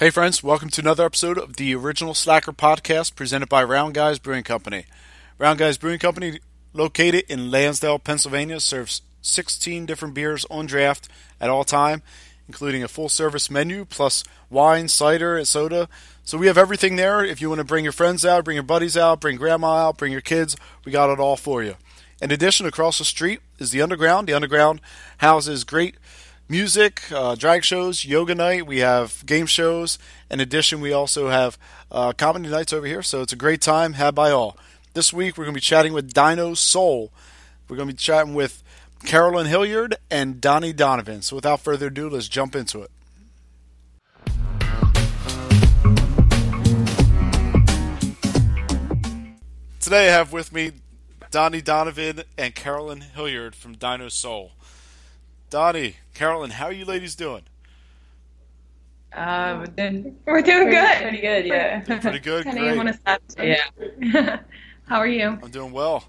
Hey, friends, welcome to another episode of the original Slacker podcast presented by Round Guys Brewing Company. Round Guys Brewing Company, located in Lansdale, Pennsylvania, serves 16 different beers on draft at all time, including a full service menu plus wine, cider, and soda. So we have everything there. If you want to bring your friends out, bring your buddies out, bring grandma out, bring your kids, we got it all for you. In addition, across the street is the Underground. The Underground houses great music, uh, drag shows, yoga night. We have game shows. In addition, we also have uh, comedy nights over here. So it's a great time had by all. This week we're going to be chatting with Dino Soul. We're going to be chatting with Carolyn Hilliard and Donnie Donovan. So without further ado, let's jump into it. Today I have with me Donnie Donovan and Carolyn Hilliard from Dino Soul. Donnie, Carolyn, how are you ladies doing? Uh, we're doing, We're doing pretty, good. pretty good, yeah. Pretty good, Kind of want great. to stop. yeah. How are you? I'm doing well.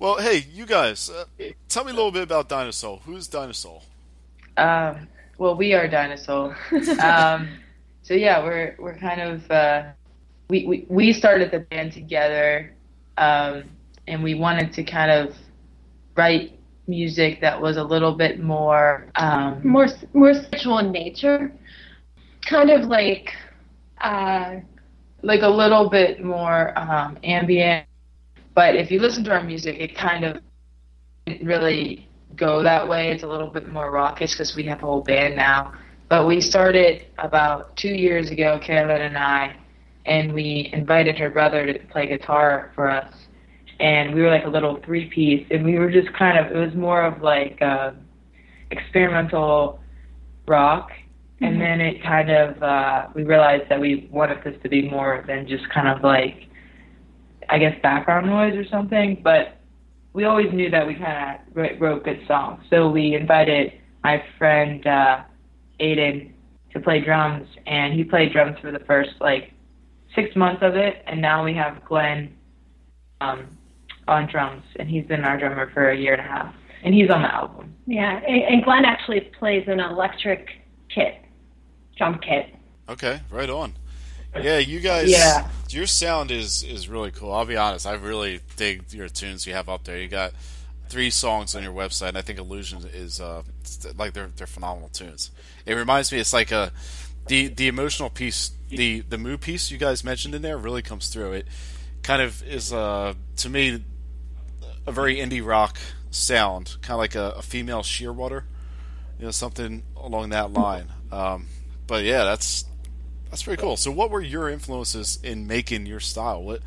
Well, hey, you guys, uh, tell me a little bit about Dinosaur. Who's Dinosaur? Um, well, we are Dinosaur. Um, so yeah, we're we're kind of uh, we, we we started the band together, um, and we wanted to kind of write music that was a little bit more um, More more spiritual in nature, kind of like uh, like a little bit more um, ambient. But if you listen to our music, it kind of didn't really go that way. It's a little bit more raucous because we have a whole band now. But we started about two years ago, Carolyn and I, and we invited her brother to play guitar for us. And we were like a little three piece, and we were just kind of, it was more of like uh, experimental rock and then it kind of uh, we realized that we wanted this to be more than just kind of like I guess background noise or something. But we always knew that we kind of wrote, wrote good songs, so we invited my friend uh, Aiden to play drums, and he played drums for the first like six months of it, and now we have Glenn um, on drums, and he's been our drummer for a year and a half, and he's on the album. yeah. And, and Glenn actually plays an electric kit, drum kit. Okay, right on. Yeah, you guys. Yeah. Your sound is is really cool. I'll be honest. I really dig your tunes you have up there. You got three songs on your website. and I think Illusion is uh like they're they're phenomenal tunes. It reminds me. It's like a the the emotional piece, the the mood piece you guys mentioned in there really comes through. It kind of is uh to me a very indie rock sound, kind of like a, a female Shearwater, you know, something along that line. Um, but yeah, that's that's pretty cool. So, what were your influences in making your style? What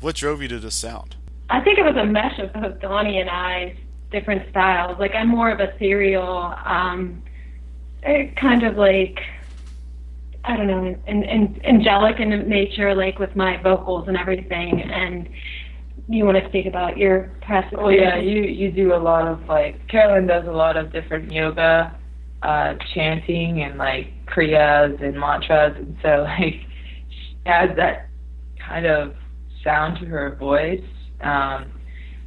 what drove you to this sound? I think it was a mesh of both Donnie and I's different styles. Like I'm more of a serial, um, kind of like I don't know, angelic in nature, like with my vocals and everything. And you want to speak about your past? Oh yeah, you you do a lot of like Carolyn does a lot of different yoga, uh, chanting and like kriyas and mantras, and so like she has that kind of sound to her voice. Um,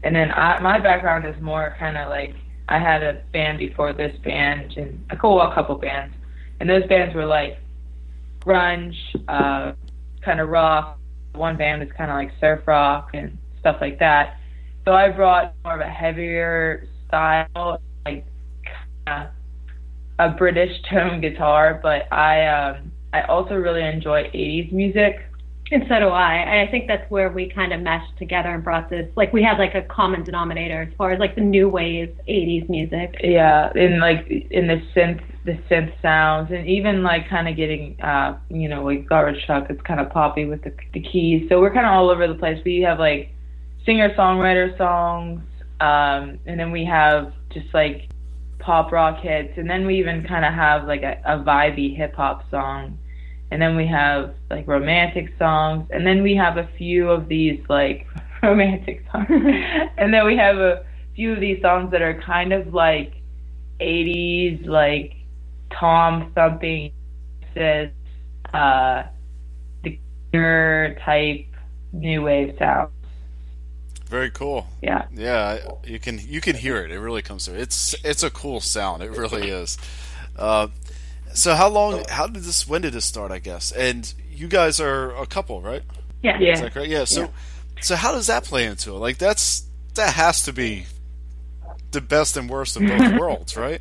and then I, my background is more kind of like I had a band before this band and a cool a couple bands, and those bands were like grunge, uh, kind of rock. One band was kind of like surf rock and stuff like that. So I brought more of a heavier style, like a British tone guitar. But I um, I also really enjoy 80s music. And so do I. And I think that's where we kind of meshed together and brought this. Like we had like a common denominator as far as like the new wave '80s music. Yeah, in like in the synth the synth sounds and even like kind of getting uh you know like garbage truck it's kind of poppy with the the keys so we're kind of all over the place we have like singer songwriter songs um and then we have just like pop rock hits and then we even kind of have like a, a vibey hip hop song and then we have like romantic songs and then we have a few of these like romantic songs. And then we have a few of these songs that are kind of like 80s like tom thumping says uh the type new wave sound Very cool. yeah Yeah, you can you can hear it. It really comes through. It's it's a cool sound. It really is. Uh, So how long? How did this? When did this start? I guess. And you guys are a couple, right? Yeah. Yeah. Is that correct? Yeah. So, so how does that play into it? Like that's that has to be the best and worst of both worlds, right?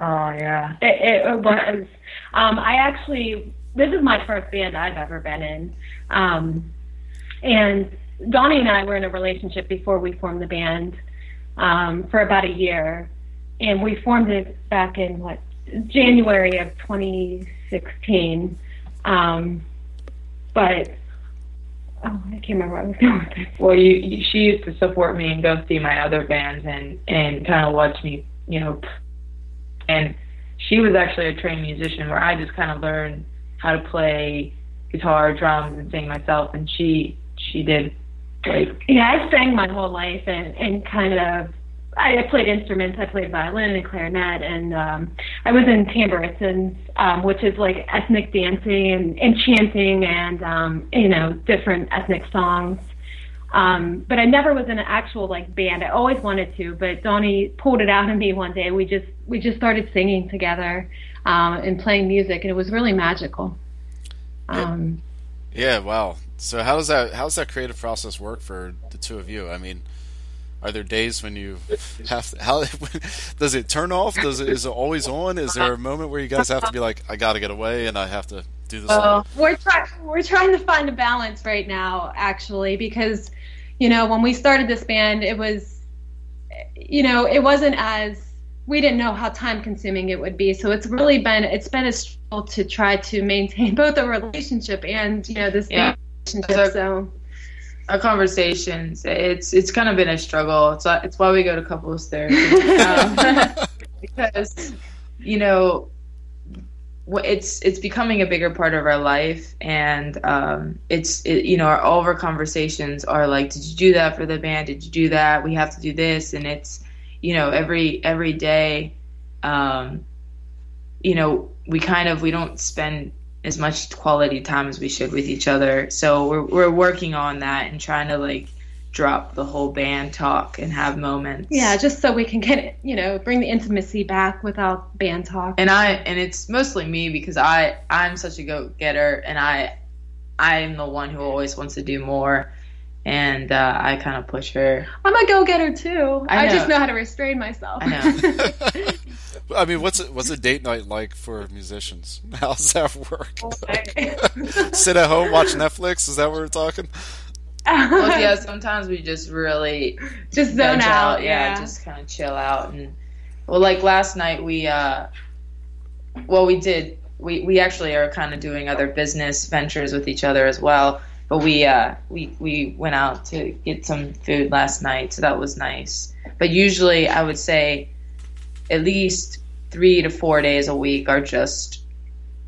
Oh yeah. It, it was. Um, I actually, this is my first band I've ever been in. Um, and Donnie and I were in a relationship before we formed the band um, for about a year. And we formed it back in, what, January of 2016. Um, but, oh, I can't remember what I was going with this. Well, you, you she used to support me and go see my other bands and and kind of watch me, you know. And she was actually a trained musician where I just kind of learned how to play guitar, drums, and sing myself. And she she did Yeah, I sang my whole life and, and kind of I I played instruments. I played violin and clarinet, and um, I was in tambourines, um, which is like ethnic dancing and, and chanting, and um, you know different ethnic songs. Um, but I never was in an actual like band. I always wanted to, but Donnie pulled it out of me one day. We just we just started singing together um, and playing music, and it was really magical. Um, Yeah. Wow. So how does that how does that creative process work for the two of you? I mean, are there days when you have to, how does it turn off? Does it is it always on? Is there a moment where you guys have to be like, I got to get away and I have to do this? well, We're trying we're trying to find a balance right now, actually, because you know when we started this band, it was you know it wasn't as we didn't know how time consuming it would be. So it's really been it's been a struggle to try to maintain both a relationship and you know this Yeah. relationship. So our conversations it's it's kind of been a struggle it's it's why we go to couples therapy um, because you know it's it's becoming a bigger part of our life and um it's it, you know our, all of our conversations are like did you do that for the band did you do that we have to do this and it's you know every every day um you know we kind of we don't spend as much quality time as we should with each other. So we're we're working on that and trying to like drop the whole band talk and have moments. yeah, just so we can get it, you know, bring the intimacy back without band talk. And I and it's mostly me because I I'm such a go getter and I I'm the one who always wants to do more and uh, I kind of push her. I'm a go getter too. I I, just know how to restrain myself. I know. I mean, what's it, what's a date night like for musicians? How's that work? Sit at home, watch Netflix. Is that what we're talking? well, yeah, sometimes we just really just veg zone out. yeah, Yeah, just kind of chill out and well like last night we uh well we did we we actually are kind of doing other business ventures with each other as well but we uh we we went out to get some food last night so that was nice but usually i would say at least 3 to 4 days a week are just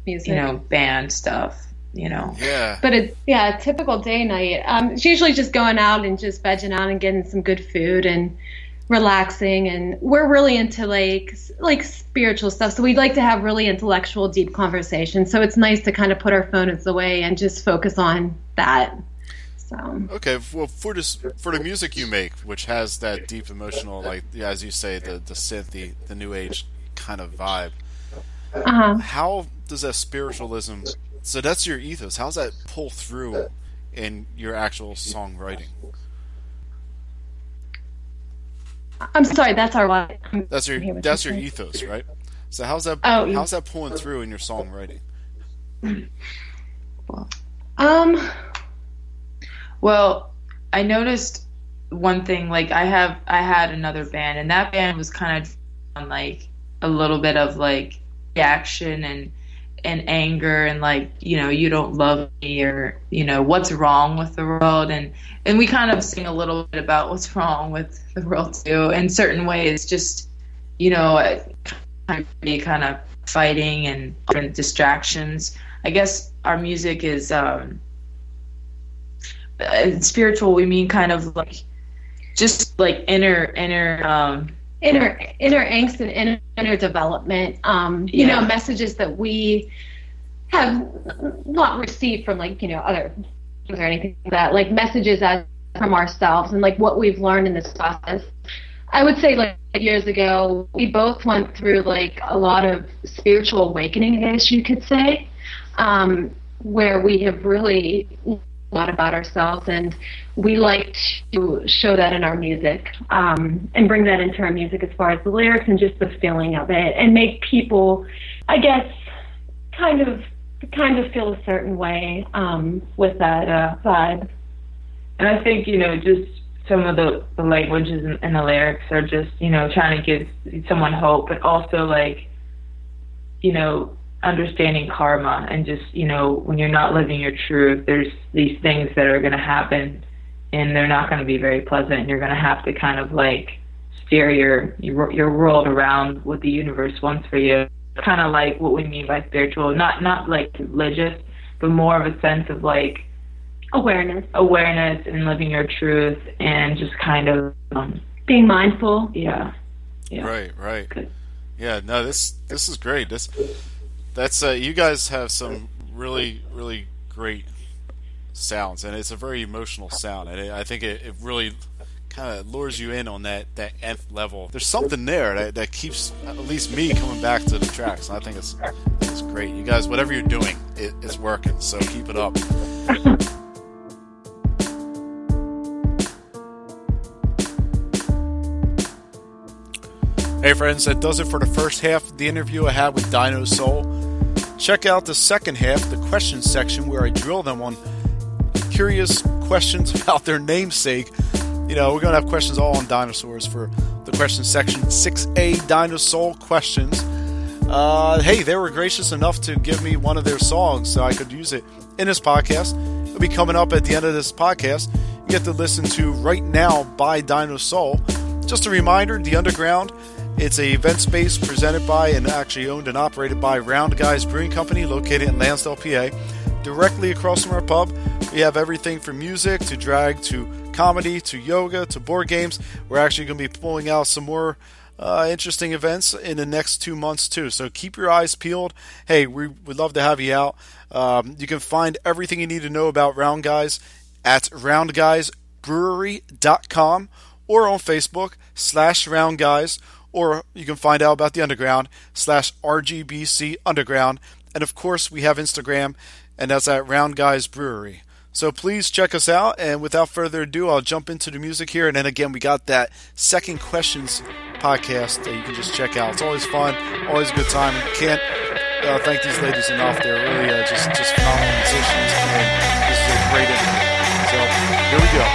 music. you know band stuff you know Yeah. But it's yeah, a typical day night. Um, it's usually just going out and just vegging out and getting some good food and relaxing. And we're really into like like spiritual stuff, so we'd like to have really intellectual, deep conversations. So it's nice to kind of put our phones away and just focus on that. So Okay. Well, for this for the music you make, which has that deep emotional, like yeah, as you say, the the synth, the the new age kind of vibe. uh, How does that spiritualism? So that's your ethos. How does that pull through in your actual songwriting? I'm sorry, that's our what? That's your that's your ethos, right? So how's that Oh, how's that pulling through in your songwriting? Um, Well, I noticed one thing. Like I have, I had another band, and that band was kind of on like a little bit of like reaction and and anger and like you know you don't love me or you know what's wrong with the world. And and we kind of sing a little bit about what's wrong with the world too. In certain ways just you know uh, kind of be kind of fighting and different distractions. I guess our music is um uh, spiritual we mean kind of like just like inner inner um inner inner angst and inner, inner development um you Yeah. know messages that we have not received from like you know other or anything like that like messages as from ourselves and like what we've learned in this process I would say like years ago, we both went through like a lot of spiritual awakening, I guess you could say, um, where we have really a lot about ourselves, and we like to show that in our music um, and bring that into our music as far as the lyrics and just the feeling of it, and make people, I guess, kind of kind of feel a certain way um, with that uh, vibe. And I think you know just some of the, the languages and, and the lyrics are just you know trying to give someone hope, but also like you know understanding karma and just you know when you're not living your truth, there's these things that are going to happen, and they're not going to be very pleasant. And you're going to have to kind of like steer your your, your world around what the universe wants for you. Kind of like what we mean by spiritual, not not like religious, but more of a sense of like awareness, awareness, and living your truth, and just kind of um, being mindful. Yeah. yeah. Right. Right. Good. Yeah. No. This this is great. This that's uh, you guys have some really really great sounds, and it's a very emotional sound, and it, I think it, it really kind of lures you in on that that nth level. There's something there that, that keeps at least me coming back to the tracks. And I think it's it's great. You guys, whatever you're doing, it, it's working. So keep it up. Hey friends, that does it for the first half of the interview I had with Dino Soul. Check out the second half, the questions section, where I drill them on curious questions about their namesake. You know, we're going to have questions all on dinosaurs for the question section. 6A dinosaur questions. Uh, hey, they were gracious enough to give me one of their songs so I could use it in this podcast. It'll be coming up at the end of this podcast. You get to listen to Right Now by Dinosaur. Just a reminder The Underground it's a event space presented by and actually owned and operated by Round Guys Brewing Company, located in Lansdale, PA. Directly across from our pub, we have everything from music to drag to comedy to yoga to board games. We're actually going to be pulling out some more uh, interesting events in the next two months too. So keep your eyes peeled. Hey, we would love to have you out. Um, you can find everything you need to know about Round Guys at roundguysbrewery.com or on Facebook slash Round Guys or you can find out about the underground slash RGBC Underground. And of course, we have Instagram, and that's at Round Guys Brewery. So please check us out. And without further ado, I'll jump into the music here. And then again, we got that second questions podcast that you can just check out. It's always fun, always a good time. Can't uh, thank these ladies enough. They're really uh, just just phenomenal musicians, and this is a great interview. So here we go.